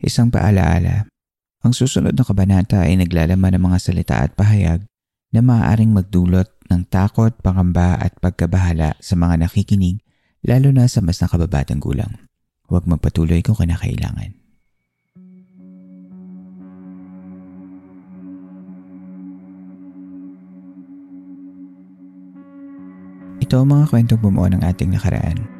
Isang paalaala. Ang susunod na kabanata ay naglalaman ng mga salita at pahayag na maaaring magdulot ng takot, pangamba at pagkabahala sa mga nakikinig lalo na sa mas nakababatang gulang. Huwag magpatuloy kung kinakailangan. Ito ang mga kwentong bumuo ng ating nakaraan.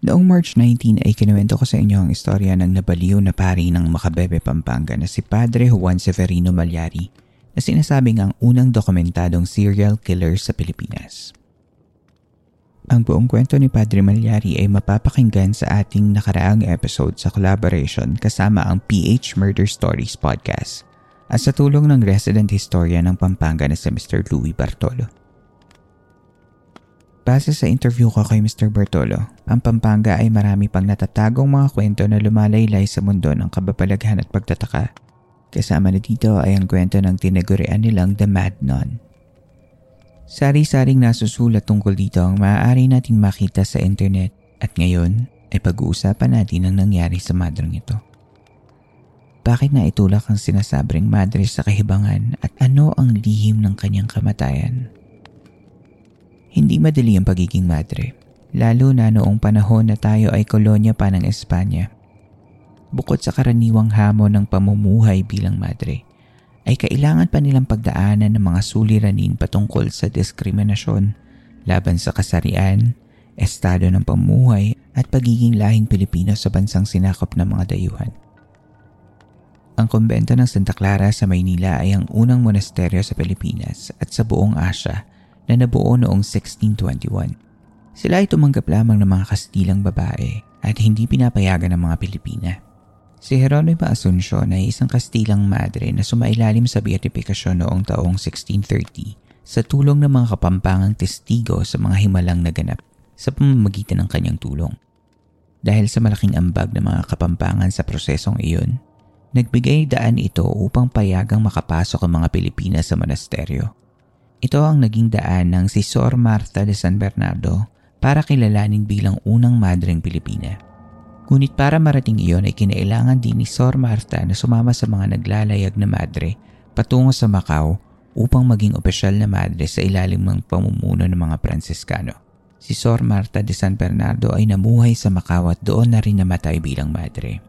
Noong March 19 ay kinuwento ko sa inyo ang istorya ng nabaliw na pari ng Makabebe, Pampanga na si Padre Juan Severino Malyari na sinasabing ang unang dokumentadong serial killer sa Pilipinas. Ang buong kwento ni Padre Malyari ay mapapakinggan sa ating nakaraang episode sa collaboration kasama ang PH Murder Stories podcast at sa tulong ng resident historian ng Pampanga na si Mr. Louis Bartolo. Base sa interview ko kay Mr. Bartolo, ang Pampanga ay marami pang natatagong mga kwento na lumalaylay sa mundo ng kababalaghan at pagtataka. Kasama na dito ay ang kwento ng tinagurian nilang The Mad Nun. Sari-saring nasusulat tungkol dito ang maaari nating makita sa internet at ngayon ay pag-uusapan natin ang nangyari sa madreng ito. Bakit na itulak ang sinasabring madre sa kahibangan at ano ang lihim ng kanyang kamatayan? Hindi madali ang pagiging madre, lalo na noong panahon na tayo ay kolonya pa ng Espanya. Bukod sa karaniwang hamon ng pamumuhay bilang madre, ay kailangan pa nilang pagdaanan ng mga suliranin patungkol sa diskriminasyon laban sa kasarian, estado ng pamumuhay at pagiging lahing Pilipino sa bansang sinakop ng mga dayuhan. Ang kumbento ng Santa Clara sa Maynila ay ang unang monasteryo sa Pilipinas at sa buong Asya na nabuo noong 1621. Sila ay tumanggap lamang ng mga Kastilang babae at hindi pinapayagan ng mga Pilipina. Si Jeronimo Asuncion ay isang Kastilang madre na sumailalim sa beatifikasyon noong taong 1630 sa tulong ng mga kapampangang testigo sa mga himalang naganap sa pamamagitan ng kanyang tulong. Dahil sa malaking ambag ng mga kapampangan sa prosesong iyon, nagbigay daan ito upang payagang makapasok ang mga Pilipina sa monasteryo. Ito ang naging daan ng si Sor Martha de San Bernardo para kilalanin bilang unang madreng Pilipina. Ngunit para marating iyon ay kinailangan din ni Sor Martha na sumama sa mga naglalayag na madre patungo sa Macau upang maging opisyal na madre sa ilalim ng pamumuno ng mga Pransiskano. Si Sor Martha de San Bernardo ay namuhay sa Macau at doon na rin namatay bilang madre.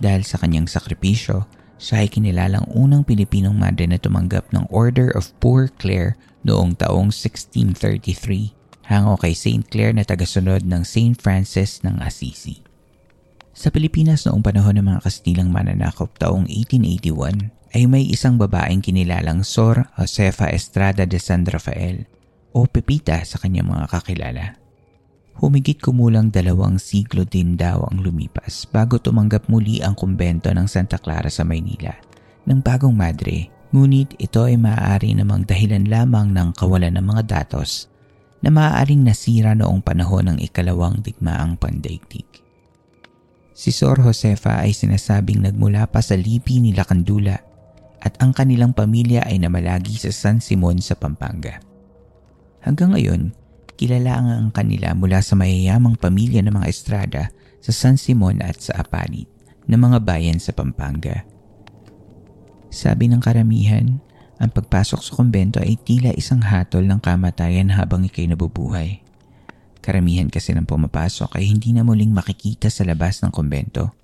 Dahil sa kanyang sakripisyo, siya ay kinilalang unang Pilipinong madre na tumanggap ng Order of Poor Clare noong taong 1633 hango kay St. Clare na tagasunod ng St. Francis ng Assisi. Sa Pilipinas noong panahon ng mga Kastilang mananakop taong 1881 ay may isang babaeng kinilalang Sor Josefa Estrada de San Rafael o Pepita sa kanyang mga kakilala. Humigit kumulang dalawang siglo din daw ang lumipas bago tumanggap muli ang kumbento ng Santa Clara sa Maynila ng bagong madre. Ngunit ito ay maaari namang dahilan lamang ng kawalan ng mga datos na maaaring nasira noong panahon ng ikalawang digmaang pandaigdig. Si Sor Josefa ay sinasabing nagmula pa sa lipi ni Lakandula at ang kanilang pamilya ay namalagi sa San Simon sa Pampanga. Hanggang ngayon, kilala ang kanila mula sa mayayamang pamilya ng mga Estrada sa San Simon at sa Apalit na mga bayan sa Pampanga. Sabi ng karamihan, ang pagpasok sa kumbento ay tila isang hatol ng kamatayan habang ikay nabubuhay. Karamihan kasi ng pumapasok ay hindi na muling makikita sa labas ng kumbento.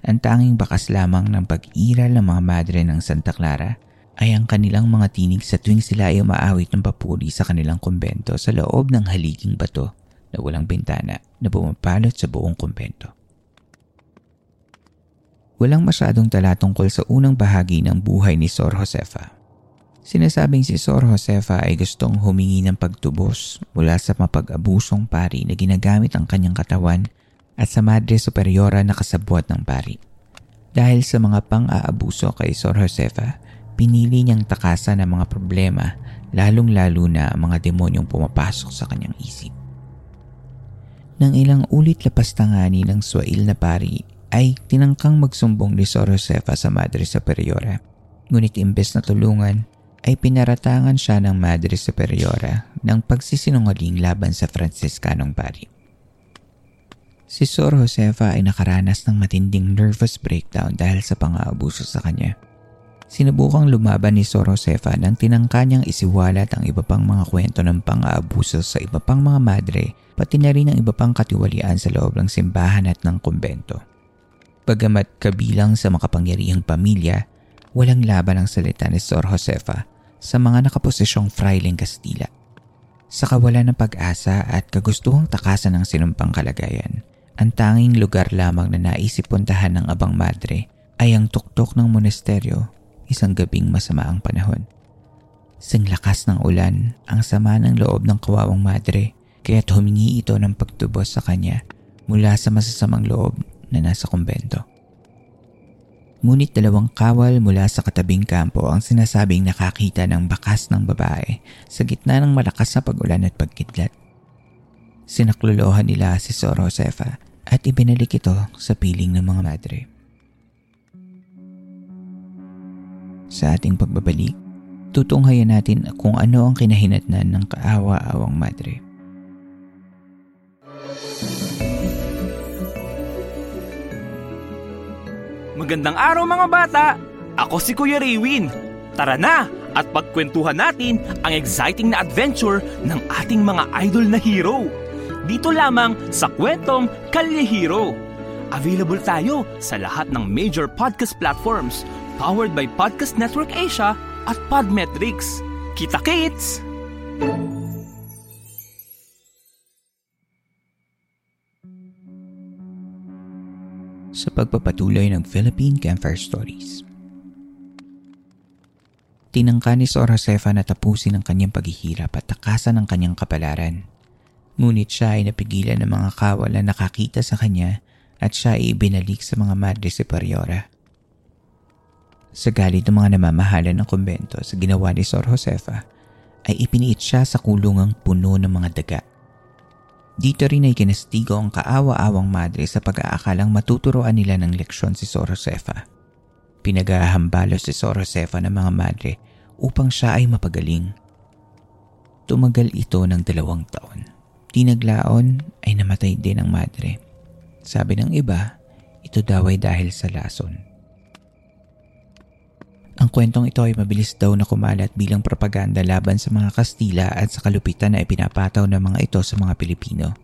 ang tanging bakas lamang ng pag-iral ng mga madre ng Santa Clara ay ang kanilang mga tinig sa tuwing sila ay umaawit ng papuri sa kanilang kumbento sa loob ng haliging bato na walang bintana na bumapalot sa buong kumbento. Walang masyadong tala tungkol sa unang bahagi ng buhay ni Sor Josefa. Sinasabing si Sor Josefa ay gustong humingi ng pagtubos mula sa mapag-abusong pari na ginagamit ang kanyang katawan at sa Madre Superiora na kasabwat ng pari. Dahil sa mga pang-aabuso kay Sor Josefa, pinili niyang takasan ang mga problema lalong-lalo na ang mga demonyong pumapasok sa kanyang isip. Nang ilang ulit lapas tangani ng swail na pari ay tinangkang magsumbong ni Sor Josefa sa Madre Superiora. Ngunit imbes na tulungan, ay pinaratangan siya ng Madre Superiora ng pagsisinungaling laban sa Franciscanong pari. Si Sor Josefa ay nakaranas ng matinding nervous breakdown dahil sa pang-aabuso sa kanya. Sinubukang lumaban ni Sor Josefa nang tinangka niyang isiwalat ang iba pang mga kwento ng pang-aabuso sa iba pang mga madre pati na rin ang iba pang katiwalian sa loob ng simbahan at ng kumbento. Bagamat kabilang sa makapangyarihang pamilya, walang laban ang salita ni Sor Josefa sa mga nakaposisyong frailing Kastila. Sa kawalan ng pag-asa at kagustuhang takasan ng sinumpang kalagayan, ang tanging lugar lamang na naisip puntahan ng abang madre ay ang tuktok ng monasteryo isang gabing masama ang panahon. Sing lakas ng ulan ang sama ng loob ng kawawang madre kaya't humingi ito ng pagtubos sa kanya mula sa masasamang loob na nasa kumbento. Ngunit dalawang kawal mula sa katabing kampo ang sinasabing nakakita ng bakas ng babae sa gitna ng malakas na pag-ulan at pagkidlat. Sinaklolohan nila si Sor Josefa at ibinalik ito sa piling ng mga madre. Sa ating pagbabalik, tutunghayan natin kung ano ang kinahinatnan ng kaawa-awang madre. Magandang araw mga bata! Ako si Kuya Raywin. Tara na at pagkwentuhan natin ang exciting na adventure ng ating mga idol na hero. Dito lamang sa kwentong Kalye Hero. Available tayo sa lahat ng major podcast platforms powered by Podcast Network Asia at Podmetrics. Kita-kits! sa pagpapatuloy ng Philippine Campfire Stories. Tinangka ni Sor Josefa na tapusin ang kanyang paghihirap at takasan ang kanyang kapalaran. Ngunit siya ay napigilan ng mga kawal na nakakita sa kanya at siya ay ibinalik sa mga Madre Superiora. Sa galit ng mga namamahala ng kumbento sa ginawa ni Sor Josefa, ay ipiniit siya sa kulungang puno ng mga daga dito rin ay kinastigo ang kaawa-awang madre sa pag-aakalang matuturoan nila ng leksyon si Sor Josefa. Pinagahambalo si Sor Josefa ng mga madre upang siya ay mapagaling. Tumagal ito ng dalawang taon. Tinaglaon ay namatay din ang madre. Sabi ng iba, ito daw ay dahil sa lason. Ang kwentong ito ay mabilis daw na kumalat bilang propaganda laban sa mga Kastila at sa kalupitan na ipinapataw ng mga ito sa mga Pilipino.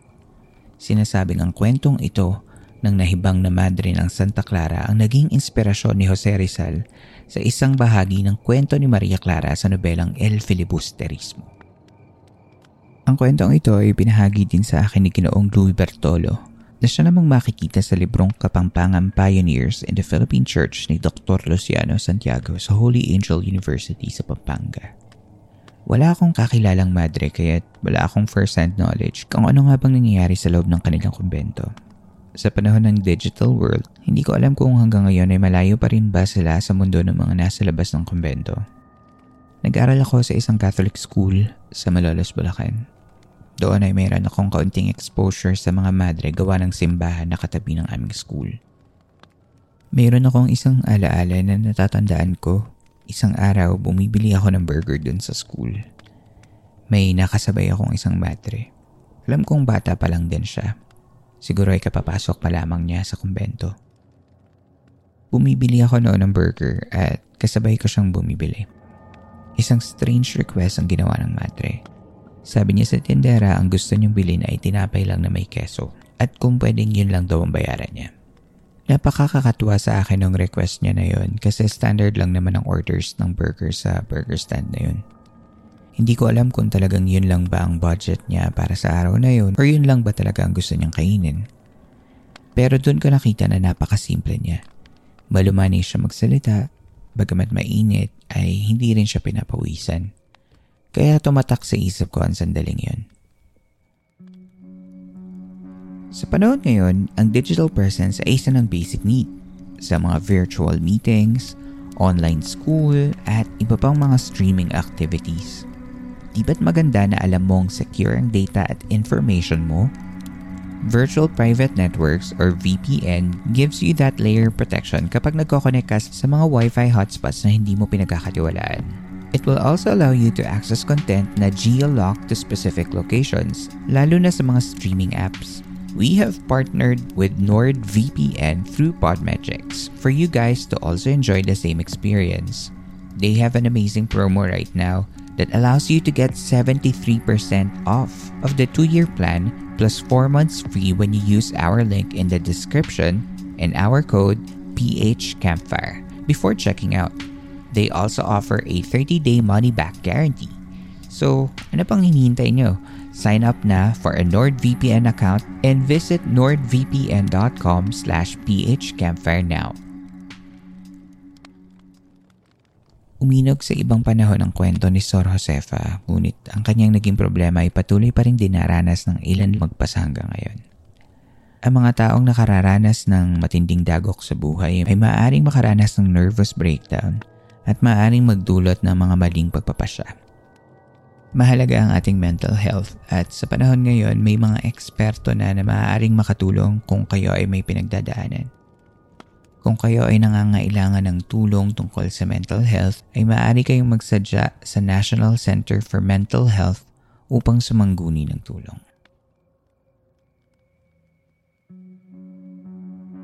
Sinasabing ang kwentong ito ng nahibang na madre ng Santa Clara ang naging inspirasyon ni Jose Rizal sa isang bahagi ng kwento ni Maria Clara sa nobelang El Filibusterismo. Ang kwentong ito ay pinahagi din sa akin ni Ginoong Louis Bertolo na siya namang makikita sa librong Kapampangan Pioneers in the Philippine Church ni Dr. Luciano Santiago sa Holy Angel University sa Pampanga. Wala akong kakilalang madre kaya wala akong first-hand knowledge kung ano nga bang nangyayari sa loob ng kanilang kumbento. Sa panahon ng digital world, hindi ko alam kung hanggang ngayon ay malayo pa rin ba sila sa mundo ng mga nasa labas ng kumbento. Nag-aral ako sa isang Catholic school sa Malolos, Bulacan doon ay mayroon akong kaunting exposure sa mga madre gawa ng simbahan na katabi ng aming school. Mayroon akong isang alaala na natatandaan ko. Isang araw, bumibili ako ng burger dun sa school. May nakasabay akong isang madre. Alam kong bata pa lang din siya. Siguro ay kapapasok pa lamang niya sa kumbento. Bumibili ako noon ng burger at kasabay ko siyang bumibili. Isang strange request ang ginawa ng madre. Sabi niya sa tindera ang gusto niyong bilhin ay tinapay lang na may keso at kung pwedeng yun lang daw ang bayaran niya. Napakakakatuwa sa akin ng request niya na yun kasi standard lang naman ang orders ng burger sa burger stand na yun. Hindi ko alam kung talagang yun lang ba ang budget niya para sa araw na yun or yun lang ba talaga ang gusto niyang kainin. Pero doon ko nakita na napakasimple niya. Malumani siya magsalita, bagamat mainit ay hindi rin siya pinapawisan. Kaya tumatak sa isip ko ang sandaling yun. Sa panahon ngayon, ang digital presence ay isa ng basic need sa mga virtual meetings, online school, at iba pang mga streaming activities. Di ba't maganda na alam mong secure ang data at information mo? Virtual Private Networks or VPN gives you that layer protection kapag nagkoconnect ka sa mga Wi-Fi hotspots na hindi mo pinagkakatiwalaan. It will also allow you to access content na geo-locked to specific locations, lalo na sa mga streaming apps we have partnered with NordVPN through Podmetrics for you guys to also enjoy the same experience. They have an amazing promo right now that allows you to get 73% off of the two year plan plus 4 months free when you use our link in the description and our code PHCampfire before checking out. They also offer a 30 day money back guarantee. So, ano pang hinihintay nyo? Sign up na for a NordVPN account and visit nordvpn.com slash phcampfire now. Uminog sa ibang panahon ang kwento ni Sor Josefa, ngunit ang kanyang naging problema ay patuloy pa rin dinaranas ng ilan magpasa hanggang ngayon. Ang mga taong nakararanas ng matinding dagok sa buhay ay maaaring makaranas ng nervous breakdown at maaaring magdulot ng mga maling pagpapasya. Mahalaga ang ating mental health at sa panahon ngayon may mga eksperto na na maaaring makatulong kung kayo ay may pinagdadaanan. Kung kayo ay nangangailangan ng tulong tungkol sa mental health, ay maaari kayong magsadya sa National Center for Mental Health upang sumangguni ng tulong.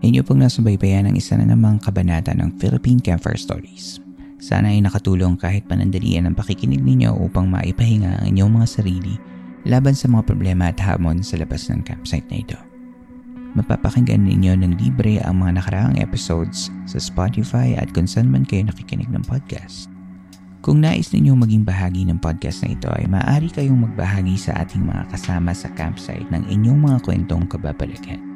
Inyo pong nasubaybayan ang isa na namang kabanata ng Philippine Campfire Stories. Sana ay nakatulong kahit panandalian ang pakikinig ninyo upang maipahinga ang inyong mga sarili laban sa mga problema at hamon sa labas ng campsite na ito. Mapapakinggan ninyo ng libre ang mga nakaraang episodes sa Spotify at kung saan man kayo nakikinig ng podcast. Kung nais ninyong maging bahagi ng podcast na ito ay maaari kayong magbahagi sa ating mga kasama sa campsite ng inyong mga kwentong kababalagan.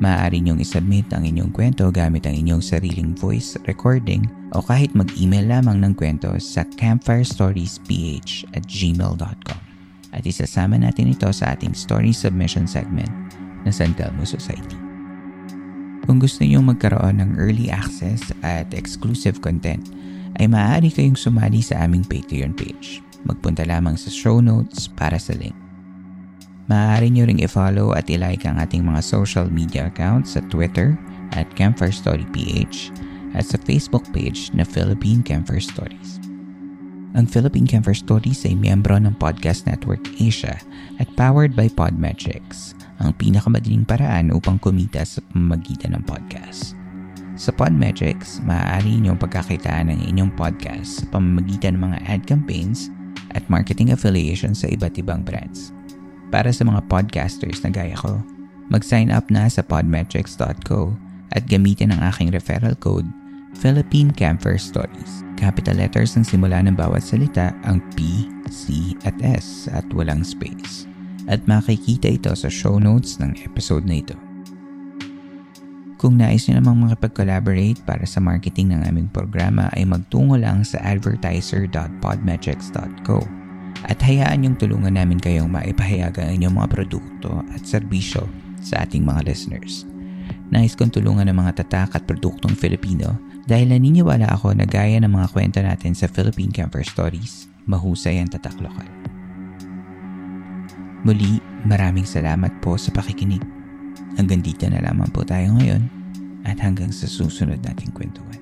Maaari niyong isubmit ang inyong kwento gamit ang inyong sariling voice recording o kahit mag-email lamang ng kwento sa campfirestoriesph at gmail.com at isasama natin ito sa ating story submission segment na San Telmo Society. Kung gusto niyo magkaroon ng early access at exclusive content, ay maaari kayong sumali sa aming Patreon page. Magpunta lamang sa show notes para sa link. Maaari nyo ring i-follow at i-like ang ating mga social media accounts sa Twitter at Campfire Story PH at sa Facebook page na Philippine Campfire Stories. Ang Philippine Campfire Stories ay miyembro ng Podcast Network Asia at powered by Podmetrics, ang pinakamadaling paraan upang kumita sa pamamagitan ng podcast. Sa Podmetrics, maaari niyong pagkakitaan ng inyong podcast sa pamamagitan ng mga ad campaigns at marketing affiliations sa iba't ibang brands. Para sa mga podcasters na gaya ko, mag-sign up na sa podmetrics.co at gamitin ang aking referral code Philippine Camper Stories. Capital letters ng simula ng bawat salita ang P, C at S at walang space. At makikita ito sa show notes ng episode na ito. Kung nais nyo namang makipag-collaborate para sa marketing ng aming programa ay magtungo lang sa advertiser.podmetrics.co at hayaan yung tulungan namin kayong maipahayag ang inyong mga produkto at serbisyo sa ating mga listeners. Nais kong tulungan ng mga tatak at produktong Filipino dahil naniniwala ako na gaya ng mga kwento natin sa Philippine Camper Stories, mahusay ang tatak lokal. Muli, maraming salamat po sa pakikinig. Hanggang dito na lamang po tayo ngayon at hanggang sa susunod nating kwentuhan.